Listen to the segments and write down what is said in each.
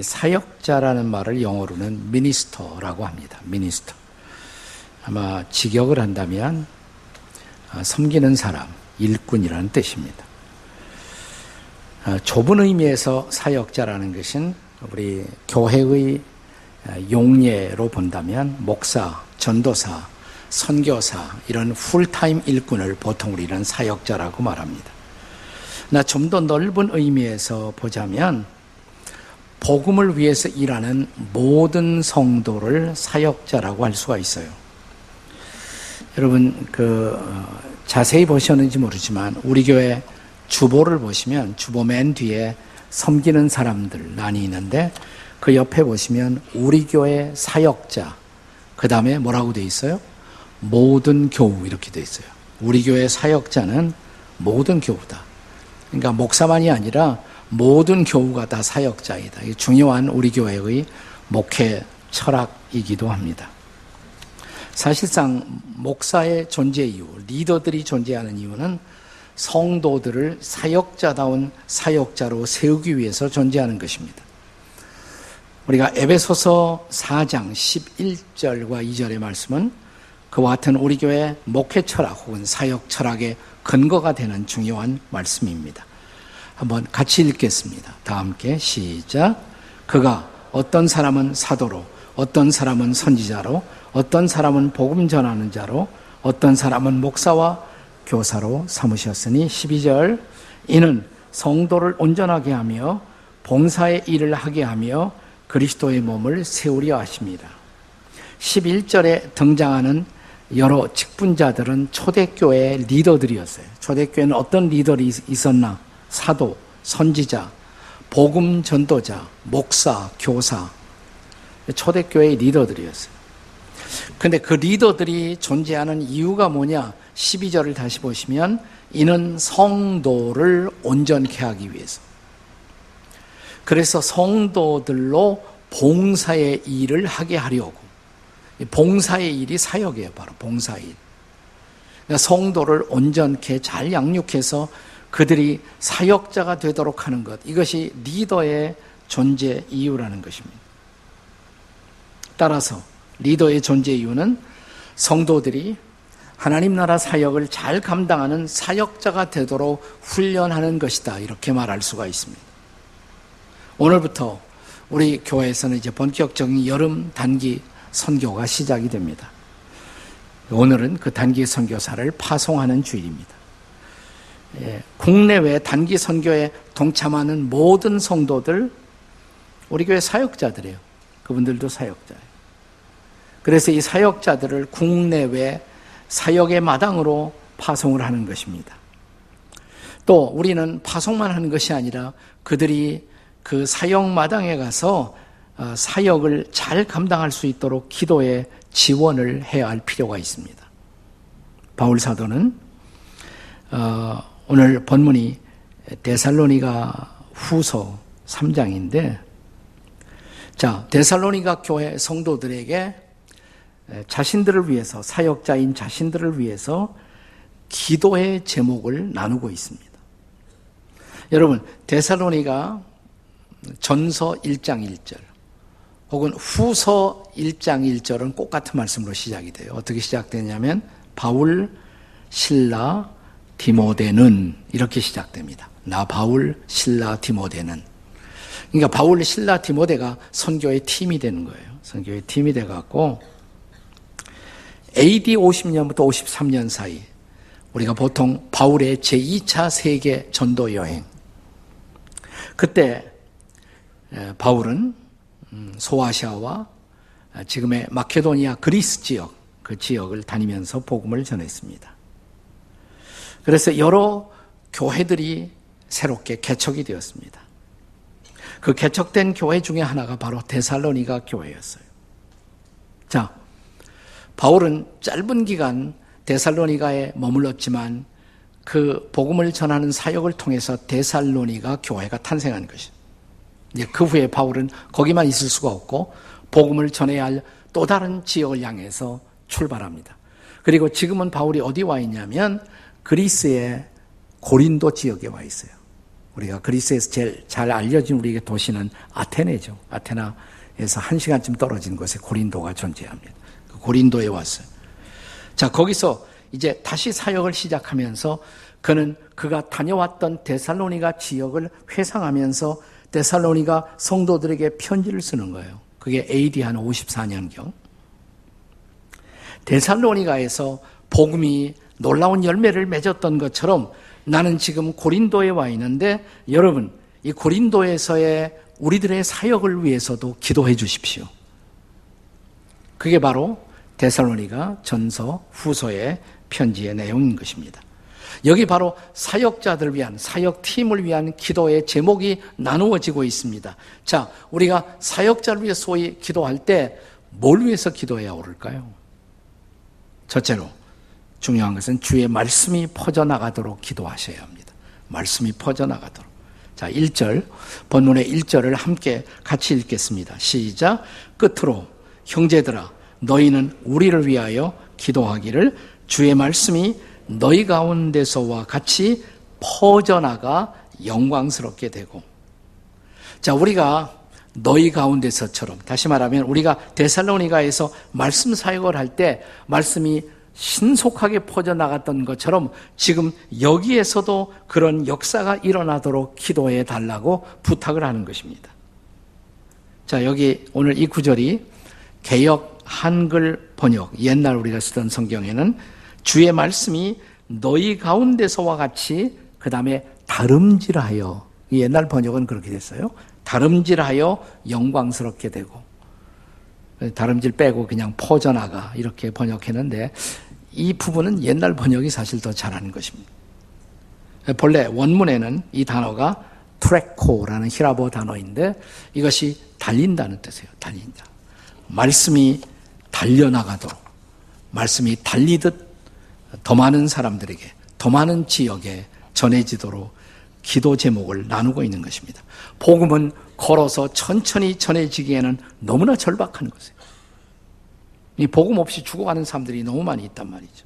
사역자라는 말을 영어로는 미니스터라고 합니다. 미니스터. 아마 직역을 한다면 아, 섬기는 사람, 일꾼이라는 뜻입니다. 아, 좁은 의미에서 사역자라는 것은 우리 교회의 아, 용례로 본다면 목사, 전도사, 선교사 이런 풀타임 일꾼을 보통 우리는 사역자라고 말합니다. 나 좀 더 넓은 의미에서 보자면 복음을 위해서 일하는 모든 성도를 사역자라고 할 수가 있어요. 여러분 그 어, 자세히 보셨는지 모르지만 우리 교회 주보를 보시면 주보 맨 뒤에 섬기는 사람들 난이 있는데 그 옆에 보시면 우리 교회 사역자 그 다음에 뭐라고 돼 있어요? 모든 교우 이렇게 돼 있어요. 우리 교회 사역자는 모든 교우다. 그러니까 목사만이 아니라 모든 교우가 다 사역자이다. 이 중요한 우리 교회의 목회 철학이기도 합니다. 사실상 목사의 존재 이유, 리더들이 존재하는 이유는 성도들을 사역자다운 사역자로 세우기 위해서 존재하는 것입니다. 우리가 에베소서 4장 11절과 2절의 말씀은 그와 같은 우리 교회 목회 철학 혹은 사역 철학의 근거가 되는 중요한 말씀입니다. 한번 같이 읽겠습니다. 다 함께 시작. 그가 어떤 사람은 사도로, 어떤 사람은 선지자로, 어떤 사람은 복음 전하는 자로, 어떤 사람은 목사와 교사로 삼으셨으니 12절 이는 성도를 온전하게 하며 봉사의 일을 하게 하며 그리스도의 몸을 세우려 하십니다. 11절에 등장하는 여러 직분자들은 초대교회의 리더들이었어요. 초대교회는 어떤 리더들이 있었나? 사도, 선지자, 복음 전도자, 목사, 교사. 초대교회의 리더들이었어요. 근데 그 리더들이 존재하는 이유가 뭐냐? 12절을 다시 보시면 이는 성도를 온전케 하기 위해서. 그래서 성도들로 봉사의 일을 하게 하려고. 봉사의 일이 사역이에요. 바로 봉사의 일. 그러니까 성도를 온전케 잘 양육해서 그들이 사역자가 되도록 하는 것. 이것이 리더의 존재 이유라는 것입니다. 따라서 리더의 존재 이유는 성도들이 하나님 나라 사역을 잘 감당하는 사역자가 되도록 훈련하는 것이다. 이렇게 말할 수가 있습니다. 오늘부터 우리 교회에서는 이제 본격적인 여름 단기 선교가 시작이 됩니다. 오늘은 그 단기 선교사를 파송하는 주일입니다. 예, 국내외 단기 선교에 동참하는 모든 성도들 우리 교회 사역자들이에요. 그분들도 사역자예요. 그래서 이 사역자들을 국내외 사역의 마당으로 파송을 하는 것입니다. 또 우리는 파송만 하는 것이 아니라 그들이 그 사역 마당에 가서 어, 사역을 잘 감당할 수 있도록 기도에 지원을 해야 할 필요가 있습니다. 바울 사도는 어, 오늘 본문이 데살로니가 후서 3장인데 자 데살로니가 교회 성도들에게 자신들을 위해서 사역자인 자신들을 위해서 기도의 제목을 나누고 있습니다. 여러분 데살로니가 전서 1장 1절 혹은 후서 1장 1절은 꼭 같은 말씀으로 시작이 돼요. 어떻게 시작되냐면 바울, 신라, 디모데는 이렇게 시작됩니다. 나 바울, 신라, 디모데는 그러니까 바울, 신라, 디모데가 선교의 팀이 되는 거예요. 선교의 팀이 돼 갖고 AD 50년부터 53년 사이 우리가 보통 바울의 제2차 세계 전도 여행 그때 바울은 음, 소아시아와 지금의 마케도니아 그리스 지역 그 지역을 다니면서 복음을 전했습니다. 그래서 여러 교회들이 새롭게 개척이 되었습니다. 그 개척된 교회 중에 하나가 바로 데살로니가 교회였어요. 자, 바울은 짧은 기간 데살로니가에 머물렀지만 그 복음을 전하는 사역을 통해서 데살로니가 교회가 탄생한. 이제 그 후에 바울은 거기만 있을 수가 없고 복음을 전해야 할 또 다른 지역을 향해서 출발합니다. 그리고 지금은 바울이 어디 와 있냐면 그리스의 고린도 지역에 와 있어요. 우리가 그리스에서 제일 잘 알려진 우리에게 도시는 아테네죠. 아테나에서 한 시간쯤 떨어진 곳에 고린도가 존재합니다. 그 고린도에 왔어요. 자, 거기서 이제 다시 사역을 시작하면서 그는 그가 다녀왔던 데살로니가 지역을 회상하면서 데살로니가 성도들에게 편지를 쓰는 거예요. 그게 AD 한 54년경. 데살로니가에서 복음이 놀라운 열매를 맺었던 것처럼 나는 지금 고린도에 와 있는데 여러분 이 고린도에서의 우리들의 사역을 위해서도 기도해 주십시오. 그게 바로 데살로니가 전서 후서의 편지의 내용인 것입니다. 여기 바로 사역자들을 위한 사역팀을 위한 기도의 제목이 나누어지고 있습니다. 자, 우리가 사역자를 위해 소위 기도할 때 뭘 위해서 기도해야 오를까요? 첫째로 중요한 것은 주의 말씀이 퍼져나가도록 기도하셔야 합니다. 말씀이 퍼져나가도록. 자, 1절, 본문의 1절을 함께 같이 읽겠습니다. 시작. 끝으로, 형제들아, 너희는 우리를 위하여 기도하기를 주의 말씀이 너희 가운데서와 같이 퍼져나가 영광스럽게 되고, 자, 우리가 너희 가운데서처럼, 다시 말하면 우리가 데살로니가에서 말씀 사역을 할 때 말씀이 신속하게 퍼져나갔던 것처럼 지금 여기에서도 그런 역사가 일어나도록 기도해 달라고 부탁을 하는 것입니다. 자, 여기 오늘 이 구절이 개혁 한글 번역, 옛날 우리가 쓰던 성경에는 주의 말씀이 너희 가운데서와 같이 그 다음에 다름질하여, 옛날 번역은 그렇게 됐어요. 다름질하여 영광스럽게 되고, 다름질 빼고 그냥 퍼져나가 이렇게 번역했는데 이 부분은 옛날 번역이 사실 더 잘하는 것입니다. 본래 원문에는 이 단어가 트레코라는 히라보 단어인데 이것이 달린다는 뜻이에요. 달린다. 말씀이 달려나가도록 말씀이 달리듯 더 많은 사람들에게 더 많은 지역에 전해지도록 기도 제목을 나누고 있는 것입니다. 복음은 걸어서 천천히 전해지기에는 너무나 절박한 것이에요. 이 복음 없이 죽어가는 사람들이 너무 많이 있단 말이죠.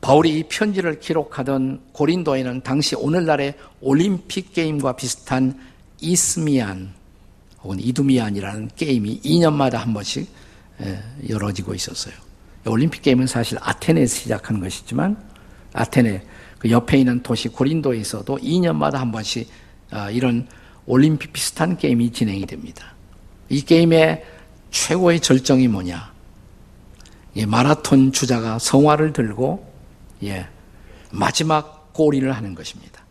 바울이 이 편지를 기록하던 고린도에는 당시 오늘날의 올림픽 게임과 비슷한 이스미안 혹은 이두미안이라는 게임이 2년마다 한 번씩 열어지고 있었어요. 올림픽 게임은 사실 아테네에서 시작한 것이지만 아테네 그 옆에 있는 도시 고린도에서도 2년마다 한 번씩 아, 이런 올림픽 비슷한 게임이 진행이 됩니다. 이 게임의 최고의 절정이 뭐냐? 예, 마라톤 주자가 성화를 들고 예, 마지막 골인을 하는 것입니다.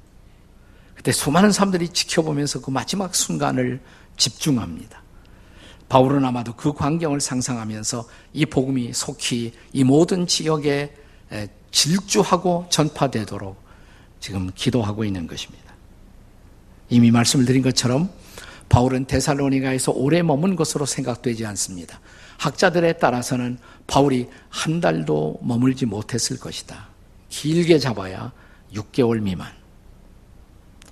그때 수많은 사람들이 지켜보면서 그 마지막 순간을 집중합니다. 바울은 아마도 그 광경을 상상하면서 이 복음이 속히 이 모든 지역에 질주하고 전파되도록 지금 기도하고 있는 것입니다. 이미 말씀을 드린 것처럼 바울은 데살로니가에서 오래 머문 것으로 생각되지 않습니다. 학자들에 따라서는 바울이 한 달도 머물지 못했을 것이다. 길게 잡아야 6개월 미만.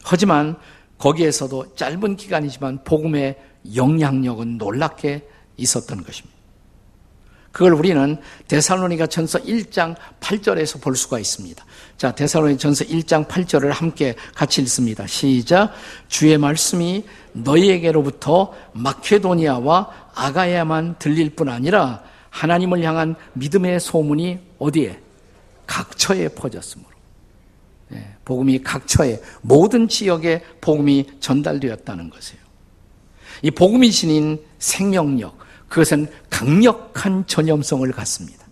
하지만 거기에서도 짧은 기간이지만 복음의 영향력은 놀랍게 있었던 것입니다. 그걸 우리는 데살로니가 전서 1장 8절에서 볼 수가 있습니다. 자, 데살로니가 전서 1장 8절을 함께 같이 읽습니다. 시작. 주의 말씀이 너희에게로부터 마케도니아와 아가야만 들릴 뿐 아니라 하나님을 향한 믿음의 소문이 어디에? 각처에 퍼졌으므로. 네, 복음이 각처에 모든 지역에 복음이 전달되었다는 것이에요. 이 복음이 지닌 생명력, 그것은 강력한 전염성을 갖습니다.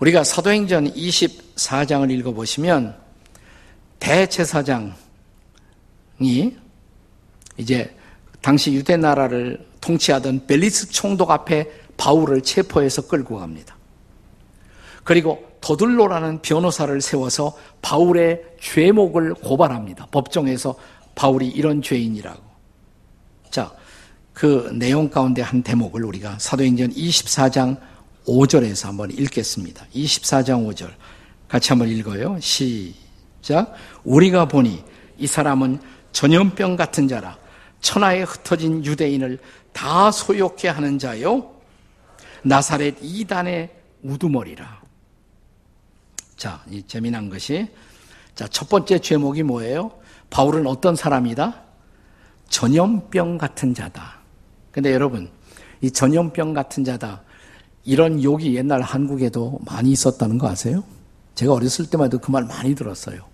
우리가 사도행전 24장을 읽어보시면 대제사장이 이제 당시 유대 나라를 통치하던 벨리스 총독 앞에 바울을 체포해서 끌고 갑니다. 그리고 도들로라는 변호사를 세워서 바울의 죄목을 고발합니다. 법정에서 바울이 이런 죄인이라고. 자, 그 내용 가운데 한 대목을 우리가 사도행전 24장 5절에서 한번 읽겠습니다. 24장 5절. 같이 한번 읽어요. 시작. 우리가 보니 이 사람은 전염병 같은 자라 천하에 흩어진 유대인을 다 소욕해 하는 자요. 나사렛 이단의 우두머리라. 자, 이 재미난 것이 자, 첫 번째 제목이 뭐예요? 바울은 어떤 사람이다? 전염병 같은 자다. 근데 여러분, 이 전염병 같은 자다. 이런 욕이 옛날 한국에도 많이 있었다는 거 아세요? 제가 어렸을 때만 해도 그 말 많이 들었어요.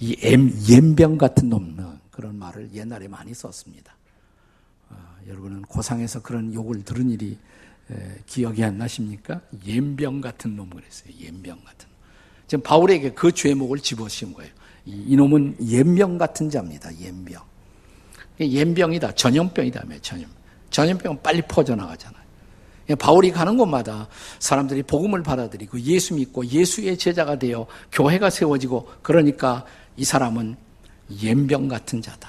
이 옌병 같은 놈, 그런 말을 옛날에 많이 썼습니다. 어, 여러분은 고상에서 그런 욕을 들은 일이 에, 기억이 안 나십니까? 옌병 같은 놈 그랬어요. 옌병 같은. 지금 바울에게 그 죄목을 집어씌운 거예요. 이, 이놈은 옌병 같은 자입니다. 옌병. 옌병이다. 전염병이다며 전염. 전염병은 빨리 퍼져나가잖아요. 바울이 가는 곳마다 사람들이 복음을 받아들이고 예수 믿고 예수의 제자가 되어 교회가 세워지고 그러니까 이 사람은 옌병 같은 자다.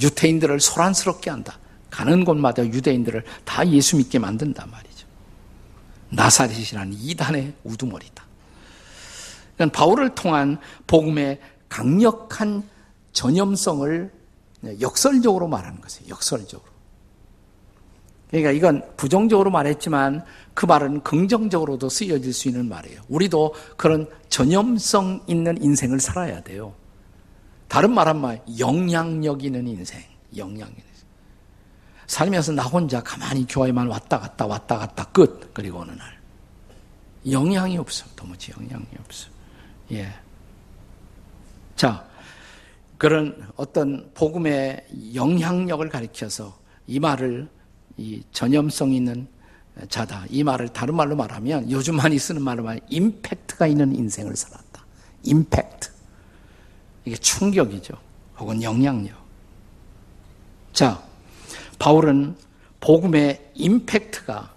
유태인들을 소란스럽게 한다. 가는 곳마다 유대인들을 다 예수 믿게 만든단 말이죠. 나사렛이라는 이단의 우두머리다. 그러니까 바울을 통한 복음의 강력한 전염성을 역설적으로 말하는 것이에요. 역설적으로. 그러니까 이건 부정적으로 말했지만 그 말은 긍정적으로도 쓰여질 수 있는 말이에요. 우리도 그런 전염성 있는 인생을 살아야 돼요. 다른 말 한마디, 영향력 있는 인생. 영향력 있는 인생. 살면서 나 혼자 가만히 교회만 왔다 갔다 왔다 갔다 끝. 그리고 어느 날. 영향이 없어. 도무지 영향이 없어. 예. 자, 그런 어떤 복음의 영향력을 가리켜서 이 말을 이 전염성 있는 자다. 이 말을 다른 말로 말하면 요즘 많이 쓰는 말로 말하면 임팩트가 있는 인생을 살았다. 임팩트. 이게 충격이죠. 혹은 영향력. 자, 바울은 복음의 임팩트가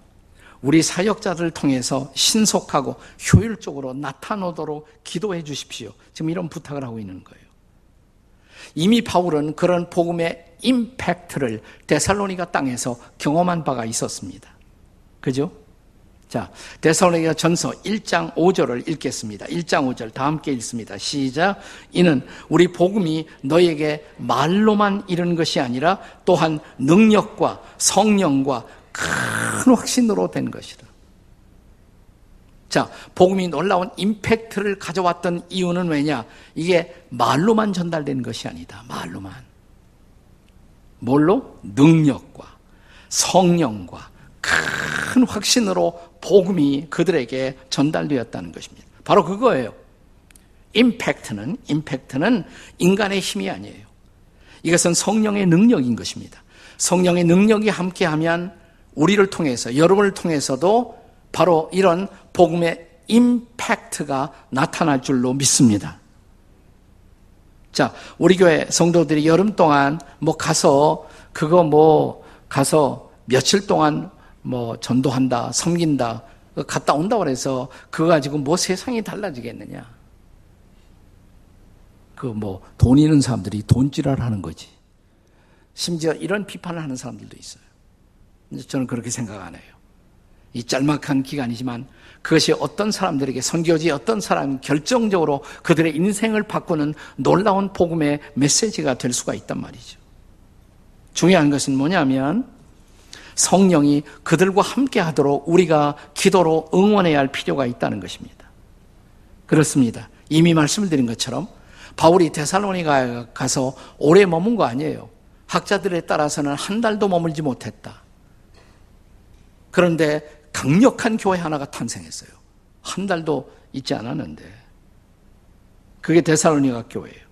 우리 사역자들을 통해서 신속하고 효율적으로 나타나도록 기도해 주십시오. 지금 이런 부탁을 하고 있는 거예요. 이미 바울은 그런 복음의 임팩트를 데살로니가 땅에서 경험한 바가 있었습니다. 그죠? 자, 데살로니가 전서 1장 5절을 읽겠습니다. 1장 5절 다 함께 읽습니다. 시작. 이는 우리 복음이 너에게 말로만 이르는 것이 아니라 또한 능력과 성령과 큰 확신으로 된 것이다. 자, 복음이 놀라운 임팩트를 가져왔던 이유는 왜냐? 이게 말로만 전달된 것이 아니다. 말로만. 뭘로? 능력과 성령과 큰 확신으로 복음이 그들에게 전달되었다는 것입니다. 바로 그거예요. 임팩트는 임팩트는 인간의 힘이 아니에요. 이것은 성령의 능력인 것입니다. 성령의 능력이 함께하면 우리를 통해서 여러분을 통해서도 바로 이런 복음의 임팩트가 나타날 줄로 믿습니다. 자, 우리 교회 성도들이 여름 동안 뭐 가서 그거 뭐 가서 며칠 동안 뭐 전도한다, 섬긴다, 갔다 온다 그래서 그거 가지고 뭐 세상이 달라지겠느냐. 그 뭐 돈 있는 사람들이 돈지랄 하는 거지. 심지어 이런 비판을 하는 사람들도 있어요. 저는 그렇게 생각 안 해요. 이 짤막한 기간이지만 그것이 어떤 사람들에게 선교지 어떤 사람이 결정적으로 그들의 인생을 바꾸는 놀라운 복음의 메시지가 될 수가 있단 말이죠. 중요한 것은 뭐냐면 성령이 그들과 함께 하도록 우리가 기도로 응원해야 할 필요가 있다는 것입니다. 그렇습니다. 이미 말씀을 드린 것처럼 바울이 데살로니가 가서 오래 머문 거 아니에요. 학자들에 따라서는 한 달도 머물지 못했다. 그런데 강력한 교회 하나가 탄생했어요. 한 달도 있지 않았는데. 그게 데살로니가 교회예요.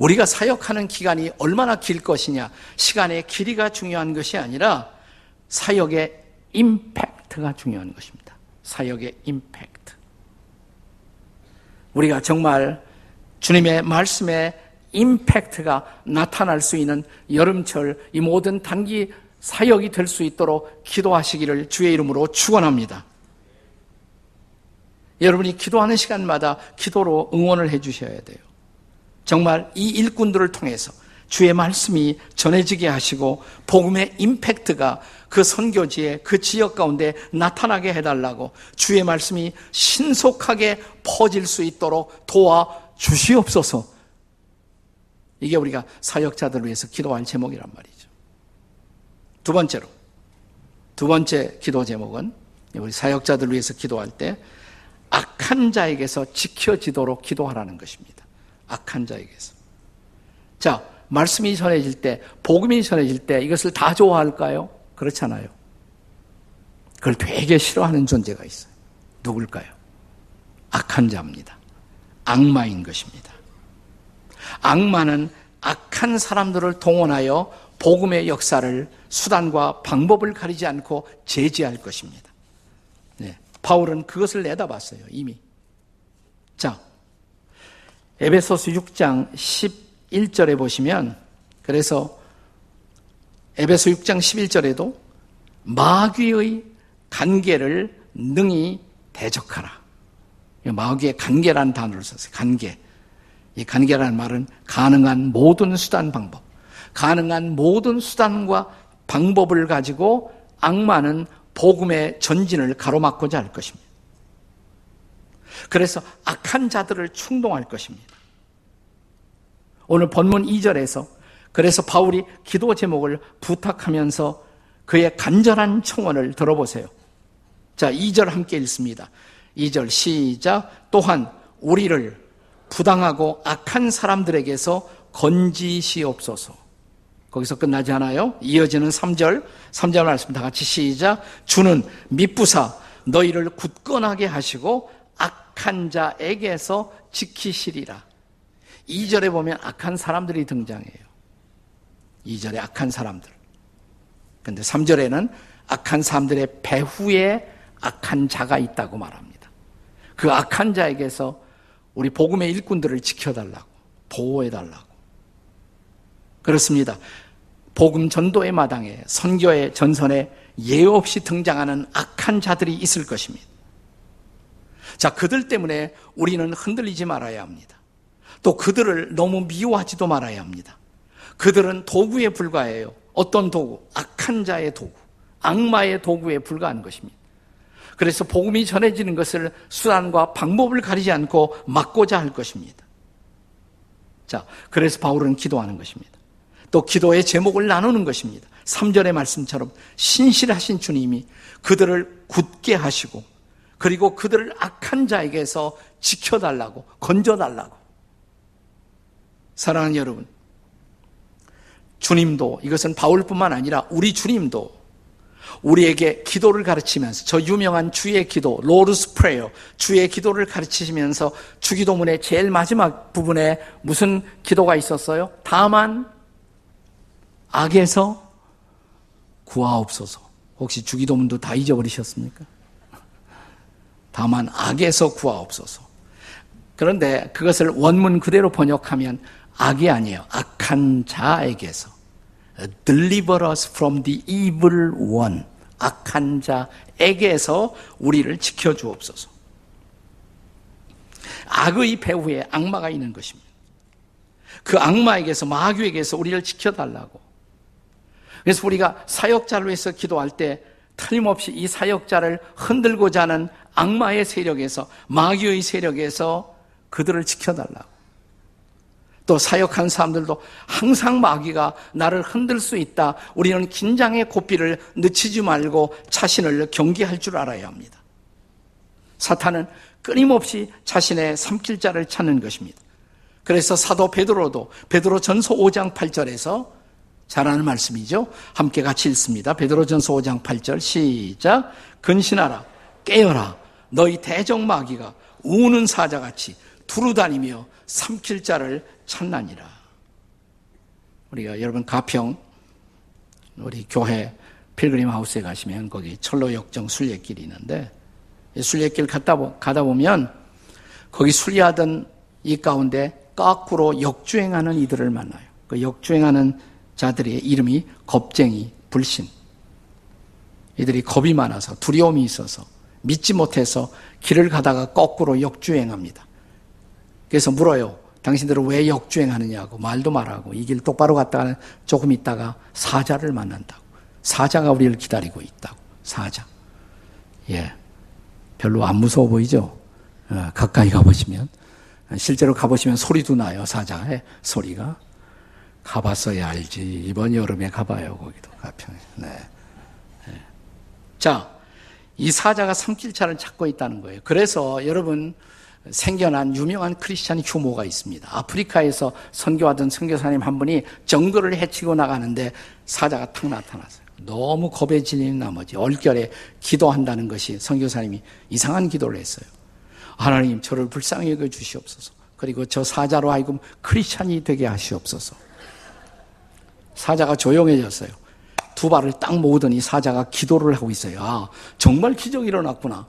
우리가 사역하는 기간이 얼마나 길 것이냐, 시간의 길이가 중요한 것이 아니라 사역의 임팩트가 중요한 것입니다. 사역의 임팩트. 우리가 정말 주님의 말씀에 임팩트가 나타날 수 있는 여름철 이 모든 단기 사역이 될 수 있도록 기도하시기를 주의 이름으로 축원합니다. 여러분이 기도하는 시간마다 기도로 응원을 해 주셔야 돼요. 정말 이 일꾼들을 통해서 주의 말씀이 전해지게 하시고 복음의 임팩트가 그 선교지에 그 지역 가운데 나타나게 해달라고 주의 말씀이 신속하게 퍼질 수 있도록 도와 주시옵소서. 이게 우리가 사역자들을 위해서 기도할 제목이란 말이죠. 두 번째로, 두 번째 기도 제목은 우리 사역자들 위해서 기도할 때 악한 자에게서 지켜지도록 기도하라는 것입니다. 악한 자에게서. 자, 말씀이 전해질 때, 복음이 전해질 때 이것을 다 좋아할까요? 그렇잖아요. 그걸 되게 싫어하는 존재가 있어요. 누굴까요? 악한 자입니다. 악마인 것입니다. 악마는 악한 사람들을 동원하여 복음의 역사를 수단과 방법을 가리지 않고 제지할 것입니다. 네, 바울은 그것을 내다봤어요, 이미. 자, 에베소스 6장 11절에 보시면 그래서 에베소 6장 11절에도 마귀의 관계를 능히 대적하라. 마귀의 관계라는 단어를 썼어요. 관계. 이 관계라는 말은 가능한 모든 수단 방법. 가능한 모든 수단과 방법을 가지고 악마는 복음의 전진을 가로막고자 할 것입니다. 그래서 악한 자들을 충동할 것입니다. 오늘 본문 2절에서 그래서 바울이 기도 제목을 부탁하면서 그의 간절한 청원을 들어보세요. 자, 2절 함께 읽습니다. 2절 시작. 또한 우리를 부당하고 악한 사람들에게서 건지시옵소서. 거기서 끝나지 않아요. 이어지는 3절, 3절 말씀 다 같이 시작. 주는 미부사 너희를 굳건하게 하시고 악한 자에게서 지키시리라. 2절에 보면 악한 사람들이 등장해요. 2절에 악한 사람들. 근데 3절에는 악한 사람들의 배후에 악한 자가 있다고 말합니다. 그 악한 자에게서 우리 복음의 일꾼들을 지켜달라고, 보호해달라고. 그렇습니다. 복음 전도의 마당에, 선교의 전선에 예 없이 등장하는 악한 자들이 있을 것입니다. 자, 그들 때문에 우리는 흔들리지 말아야 합니다. 또 그들을 너무 미워하지도 말아야 합니다. 그들은 도구에 불과해요. 어떤 도구? 악한 자의 도구. 악마의 도구에 불과한 것입니다. 그래서 복음이 전해지는 것을 수단과 방법을 가리지 않고 막고자 할 것입니다. 자, 그래서 바울은 기도하는 것입니다. 또 기도의 제목을 나누는 것입니다. 3절의 말씀처럼 신실하신 주님이 그들을 굳게 하시고 그리고 그들을 악한 자에게서 지켜달라고 건져달라고 사랑하는 여러분 주님도 이것은 바울뿐만 아니라 우리 주님도 우리에게 기도를 가르치면서 저 유명한 주의 기도, 로르스 프레어, 주의 기도를 가르치시면서 주기도문의 제일 마지막 부분에 무슨 기도가 있었어요? 다만 악에서 구하옵소서. 혹시 주기도문도 다 잊어버리셨습니까? 다만 악에서 구하옵소서. 그런데 그것을 원문 그대로 번역하면 악이 아니에요. 악한 자에게서. Deliver us from the evil one. 악한 자에게서 우리를 지켜주옵소서. 악의 배후에 악마가 있는 것입니다. 그 악마에게서 마귀에게서 우리를 지켜달라고. 그래서 우리가 사역자를 위해서 기도할 때 틀림없이 이 사역자를 흔들고자 하는 악마의 세력에서 마귀의 세력에서 그들을 지켜달라고. 또 사역한 사람들도 항상 마귀가 나를 흔들 수 있다. 우리는 긴장의 고삐를 늦추지 말고 자신을 경계할 줄 알아야 합니다. 사탄은 끊임없이 자신의 삼킬 자를 찾는 것입니다. 그래서 사도 베드로도 베드로 전서 5장 8절에서 잘하는 말씀이죠. 함께 같이 읽습니다. 베드로 전서 5장 8절 시작. 근신하라 깨어라 너희 대적 마귀가 우는 사자같이 두루다니며 삼킬 자를 찾나니라. 우리가 여러분 가평 우리 교회 필그림 하우스에 가시면 거기 철로 역정 순례길이 있는데 순례길 갔다 가다 보면 거기 순례하던 이 가운데 거꾸로 역주행하는 이들을 만나요. 그 역주행하는 자들의 이름이 겁쟁이, 불신. 이들이 겁이 많아서 두려움이 있어서 믿지 못해서 길을 가다가 거꾸로 역주행합니다. 그래서 물어요. 당신들은 왜 역주행하느냐고 말도 말하고 이 길 똑바로 갔다가는 조금 있다가 사자를 만난다고. 사자가 우리를 기다리고 있다고. 사자. 예. 별로 안 무서워 보이죠? 어, 가까이 가보시면. 실제로 가보시면 소리도 나요. 사자의 소리가. 가봤어야 알지. 이번 여름에 가봐요. 거기도 가평에. 네. 네. 자, 이 사자가 삼킬차를 찾고 있다는 거예요. 그래서 여러분 생겨난 유명한 크리스찬 휴모가 있습니다. 아프리카에서 선교하던 선교사님 한 분이 정글을 해치고 나가는데 사자가 탁 나타났어요. 너무 겁에 질린 나머지 얼결에 기도한다는 것이 선교사님이 이상한 기도를 했어요. 하나님 저를 불쌍히 여겨 주시옵소서. 그리고 저 사자로 하여금 크리스찬이 되게 하시옵소서. 사자가 조용해졌어요. 두 발을 딱 모으더니 사자가 기도를 하고 있어요. 아, 정말 기적이 일어났구나.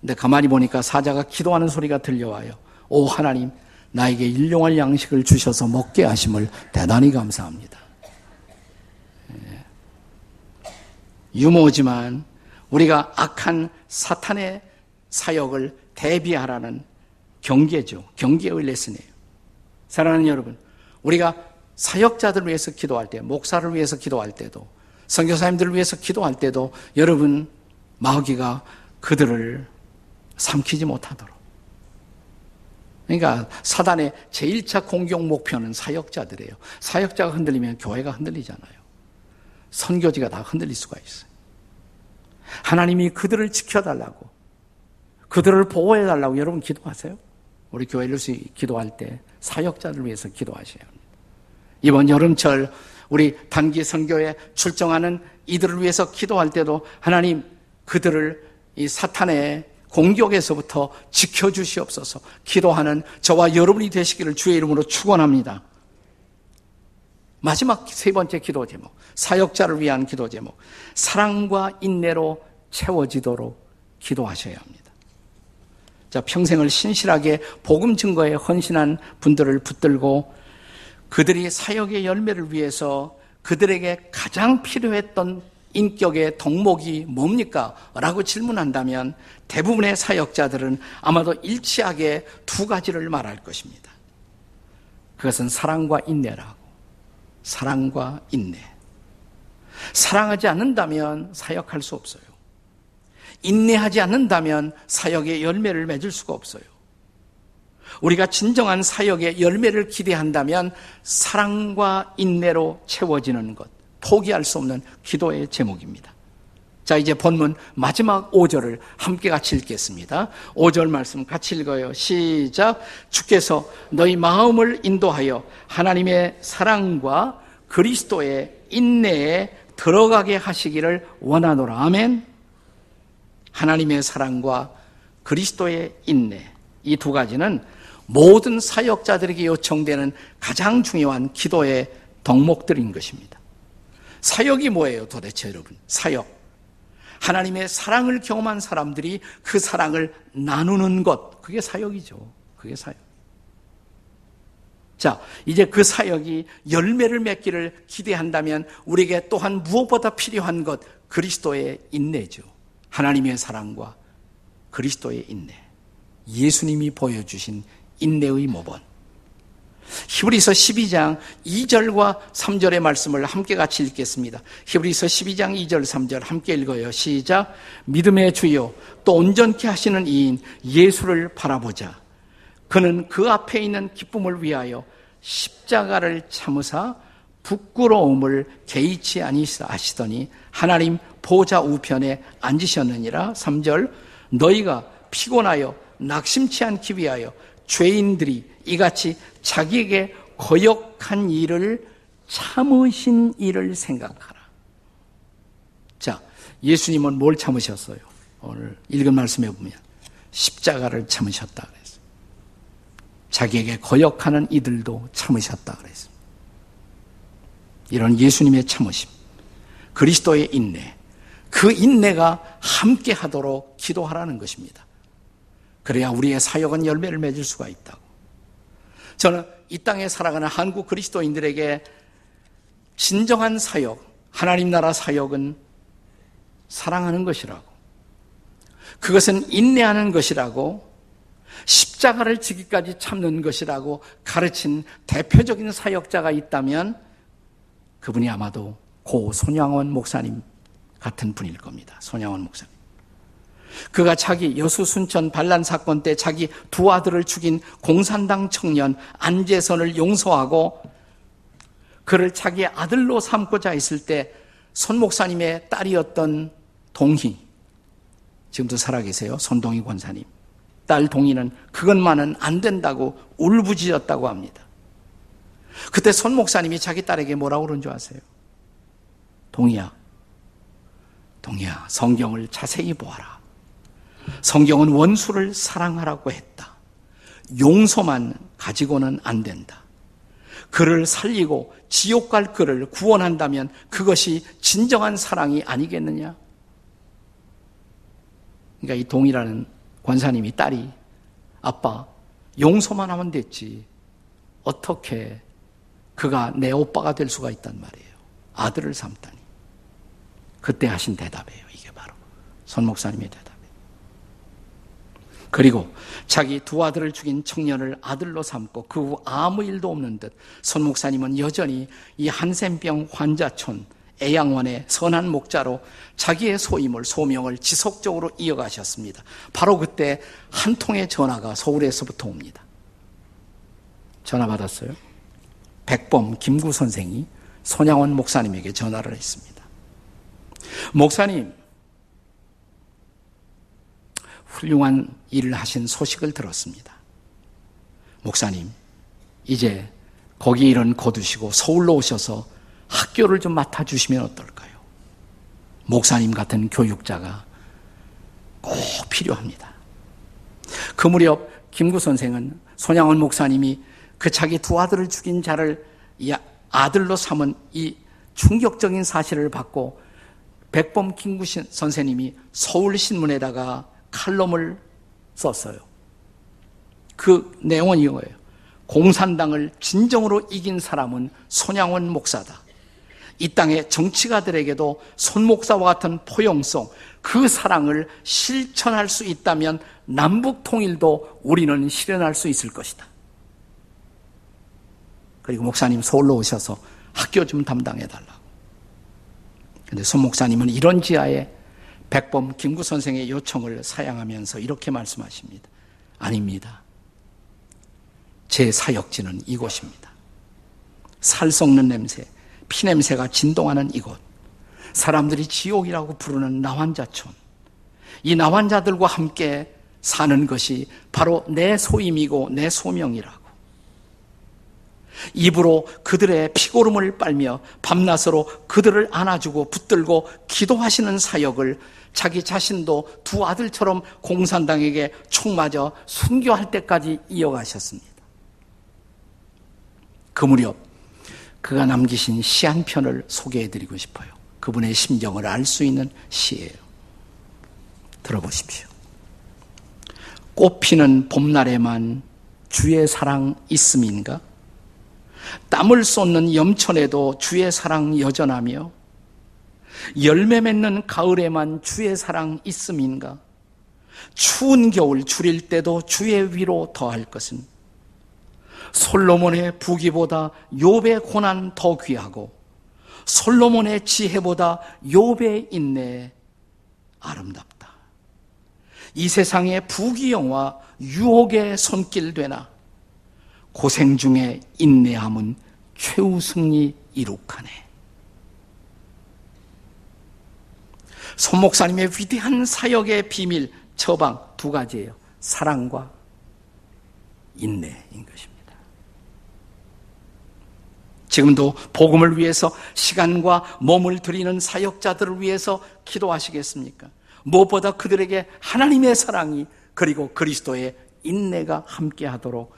근데 가만히 보니까 사자가 기도하는 소리가 들려와요. 오, 하나님, 나에게 일용할 양식을 주셔서 먹게 하심을 대단히 감사합니다. 예. 유모지만 우리가 악한 사탄의 사역을 대비하라는 경계죠. 경계의 레슨이에요. 사랑하는 여러분, 우리가 사역자들을 위해서 기도할 때, 목사를 위해서 기도할 때도, 선교사님들을 위해서 기도할 때도 여러분 마귀가 그들을 삼키지 못하도록. 그러니까 사단의 제1차 공격 목표는 사역자들이에요. 사역자가 흔들리면 교회가 흔들리잖아요. 선교지가 다 흔들릴 수가 있어요. 하나님이 그들을 지켜달라고, 그들을 보호해달라고 여러분 기도하세요. 우리 교회 를 기도할 때 사역자를 위해서 기도하셔야 합니다. 이번 여름철 우리 단기 선교에 출정하는 이들을 위해서 기도할 때도 하나님 그들을 이 사탄의 공격에서부터 지켜주시옵소서 기도하는 저와 여러분이 되시기를 주의 이름으로 축원합니다. 마지막 세 번째 기도 제목 사역자를 위한 기도 제목 사랑과 인내로 채워지도록 기도하셔야 합니다. 자, 평생을 신실하게 복음 증거에 헌신한 분들을 붙들고 그들이 사역의 열매를 위해서 그들에게 가장 필요했던 인격의 덕목이 뭡니까? 라고 질문한다면 대부분의 사역자들은 아마도 일치하게 두 가지를 말할 것입니다. 그것은 사랑과 인내라고. 사랑과 인내. 사랑하지 않는다면 사역할 수 없어요. 인내하지 않는다면 사역의 열매를 맺을 수가 없어요. 우리가 진정한 사역의 열매를 기대한다면 사랑과 인내로 채워지는 것, 포기할 수 없는 기도의 제목입니다. 자, 이제 본문 마지막 5절을 함께 같이 읽겠습니다. 5절 말씀 같이 읽어요. 시작. 주께서 너희 마음을 인도하여 하나님의 사랑과 그리스도의 인내에 들어가게 하시기를 원하노라. 아멘. 하나님의 사랑과 그리스도의 인내. 이 두 가지는 모든 사역자들에게 요청되는 가장 중요한 기도의 덕목들인 것입니다. 사역이 뭐예요, 도대체 여러분? 사역. 하나님의 사랑을 경험한 사람들이 그 사랑을 나누는 것. 그게 사역이죠. 그게 사역. 자, 이제 그 사역이 열매를 맺기를 기대한다면 우리에게 또한 무엇보다 필요한 것, 그리스도의 인내죠. 하나님의 사랑과 그리스도의 인내. 예수님이 보여주신 인내의 모본. 히브리서 12장 2절과 3절의 말씀을 함께 같이 읽겠습니다. 히브리서 12장 2절 3절 함께 읽어요. 시작. 믿음의 주요 또 온전케 하시는 이인 예수를 바라보자. 그는 그 앞에 있는 기쁨을 위하여 십자가를 참으사 부끄러움을 개의치 아니하시더니 하나님 보좌 우편에 앉으셨느니라. 3절 너희가 피곤하여 낙심치 않기 위하여 죄인들이 이같이 자기에게 거역한 일을 참으신 일을 생각하라. 자, 예수님은 뭘 참으셨어요? 오늘 읽은 말씀에 보면 십자가를 참으셨다 그랬어요. 자기에게 거역하는 이들도 참으셨다 그랬어요. 이런 예수님의 참으심, 그리스도의 인내, 그 인내가 함께 하도록 기도하라는 것입니다. 그래야 우리의 사역은 열매를 맺을 수가 있다고. 저는 이 땅에 살아가는 한국 그리스도인들에게 진정한 사역, 하나님 나라 사역은 사랑하는 것이라고. 그것은 인내하는 것이라고 십자가를 지기까지 참는 것이라고 가르친 대표적인 사역자가 있다면 그분이 아마도 고 손양원 목사님 같은 분일 겁니다. 손양원 목사님. 그가 자기 여수 순천 반란 사건 때 자기 두 아들을 죽인 공산당 청년 안재선을 용서하고 그를 자기 아들로 삼고자 했을 때 손 목사님의 딸이었던 동희 지금도 살아계세요. 손동희 권사님 딸 동이는 그것만은 안 된다고 울부짖었다고 합니다. 그때 손 목사님이 자기 딸에게 뭐라고 그런 줄 아세요? 동이야, 동이야, 성경을 자세히 보아라. 성경은 원수를 사랑하라고 했다. 용서만 가지고는 안 된다. 그를 살리고 지옥 갈 그를 구원한다면 그것이 진정한 사랑이 아니겠느냐? 그러니까 이 동이라는 권사님이 딸이 아빠 용서만 하면 됐지. 어떻게 그가 내 오빠가 될 수가 있단 말이에요. 아들을 삼다니. 그때 하신 대답이에요. 이게 바로 손 목사님의 대답. 그리고 자기 두 아들을 죽인 청년을 아들로 삼고 그 후 아무 일도 없는 듯 손 목사님은 여전히 이 한센병 환자촌 애양원의 선한 목자로 자기의 소임을 소명을 지속적으로 이어가셨습니다. 바로 그때 한 통의 전화가 서울에서부터 옵니다. 전화 받았어요. 백범 김구 선생이 손양원 목사님에게 전화를 했습니다. 목사님, 훌륭한 일을 하신 소식을 들었습니다. 목사님, 이제 거기 일은 거두시고 서울로 오셔서 학교를 좀 맡아주시면 어떨까요? 목사님 같은 교육자가 꼭 필요합니다. 그 무렵 김구 선생은 손양원 목사님이 그 자기 두 아들을 죽인 자를 아들로 삼은 이 충격적인 사실을 받고 백범 김구 선생님이 서울신문에다가 칼럼을 썼어요. 그 내용은 이거예요. 공산당을 진정으로 이긴 사람은 손양원 목사다. 이 땅의 정치가들에게도 손 목사와 같은 포용성, 그 사랑을 실천할 수 있다면 남북 통일도 우리는 실현할 수 있을 것이다. 그리고 목사님 서울로 오셔서 학교 좀 담당해 달라고. 근데 손 목사님은 이런 지하에 백범 김구 선생의 요청을 사양하면서 이렇게 말씀하십니다. 아닙니다. 제 사역지는 이곳입니다. 살 썩는 냄새, 피 냄새가 진동하는 이곳. 사람들이 지옥이라고 부르는 나환자촌. 이 나환자들과 함께 사는 것이 바로 내 소임이고 내 소명이라고. 입으로 그들의 피고름을 빨며 밤낮으로 그들을 안아주고 붙들고 기도하시는 사역을 자기 자신도 두 아들처럼 공산당에게 총 맞아 순교할 때까지 이어가셨습니다. 그 무렵 그가 남기신 시 한 편을 소개해드리고 싶어요. 그분의 심정을 알 수 있는 시예요. 들어보십시오. 꽃피는 봄날에만 주의 사랑 있음인가? 땀을 쏟는 염천에도 주의 사랑 여전하며 열매 맺는 가을에만 주의 사랑 있음인가? 추운 겨울 줄일 때도 주의 위로 더할 것은 솔로몬의 부귀보다 욥의 고난 더 귀하고 솔로몬의 지혜보다 욥의 인내 아름답다. 이 세상의 부귀영화 유혹의 손길 되나 고생 중에 인내함은 최우승이 이룩하네. 손 목사님의 위대한 사역의 비밀 처방 두 가지예요. 사랑과 인내인 것입니다. 지금도 복음을 위해서 시간과 몸을 드리는 사역자들을 위해서 기도하시겠습니까? 무엇보다 그들에게 하나님의 사랑이 그리고 그리스도의 인내가 함께 하도록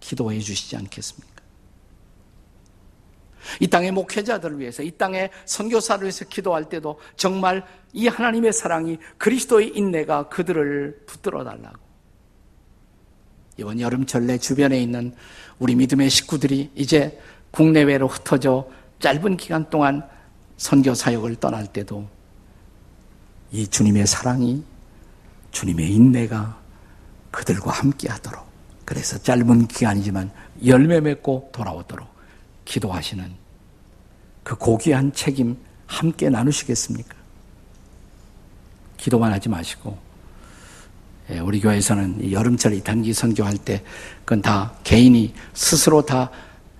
기도해 주시지 않겠습니까? 이 땅의 목회자들을 위해서, 이 땅의 선교사를 위해서 기도할 때도 정말 이 하나님의 사랑이 그리스도의 인내가 그들을 붙들어 달라고. 이번 여름철 내 주변에 있는 우리 믿음의 식구들이 이제 국내외로 흩어져 짧은 기간 동안 선교 사역을 떠날 때도 이 주님의 사랑이 주님의 인내가 그들과 함께 하도록 그래서 짧은 기간이지만 열매 맺고 돌아오도록 기도하시는 그 고귀한 책임 함께 나누시겠습니까? 기도만 하지 마시고 예, 우리 교회에서는 여름철 이 단기 선교할 때 그건 다 개인이 스스로 다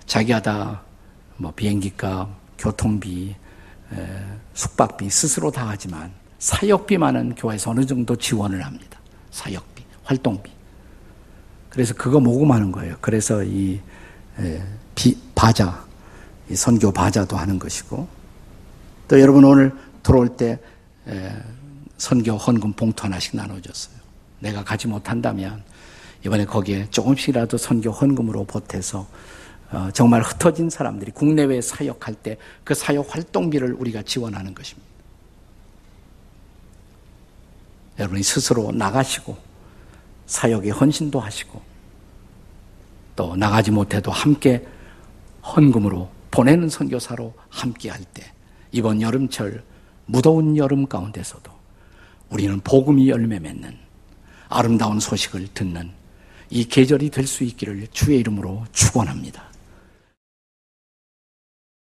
자기가 다 뭐 비행기값, 교통비, 숙박비 스스로 다 하지만 사역비만은 교회에서 어느 정도 지원을 합니다. 사역비. 활동비. 그래서 그거 모금하는 거예요. 그래서 이 비, 바자, 이 선교 바자도 하는 것이고 또 여러분 오늘 들어올 때 선교 헌금 봉투 하나씩 나눠줬어요. 내가 가지 못한다면 이번에 거기에 조금씩이라도 선교 헌금으로 보태서 어, 정말 흩어진 사람들이 국내외 사역할 때 그 사역 활동비를 우리가 지원하는 것입니다. 여러분이 스스로 나가시고 사역에 헌신도 하시고 또 나가지 못해도 함께 헌금으로 보내는 선교사로 함께 할 때 이번 여름철 무더운 여름 가운데서도 우리는 복음이 열매 맺는 아름다운 소식을 듣는 이 계절이 될 수 있기를 주의 이름으로 축원합니다.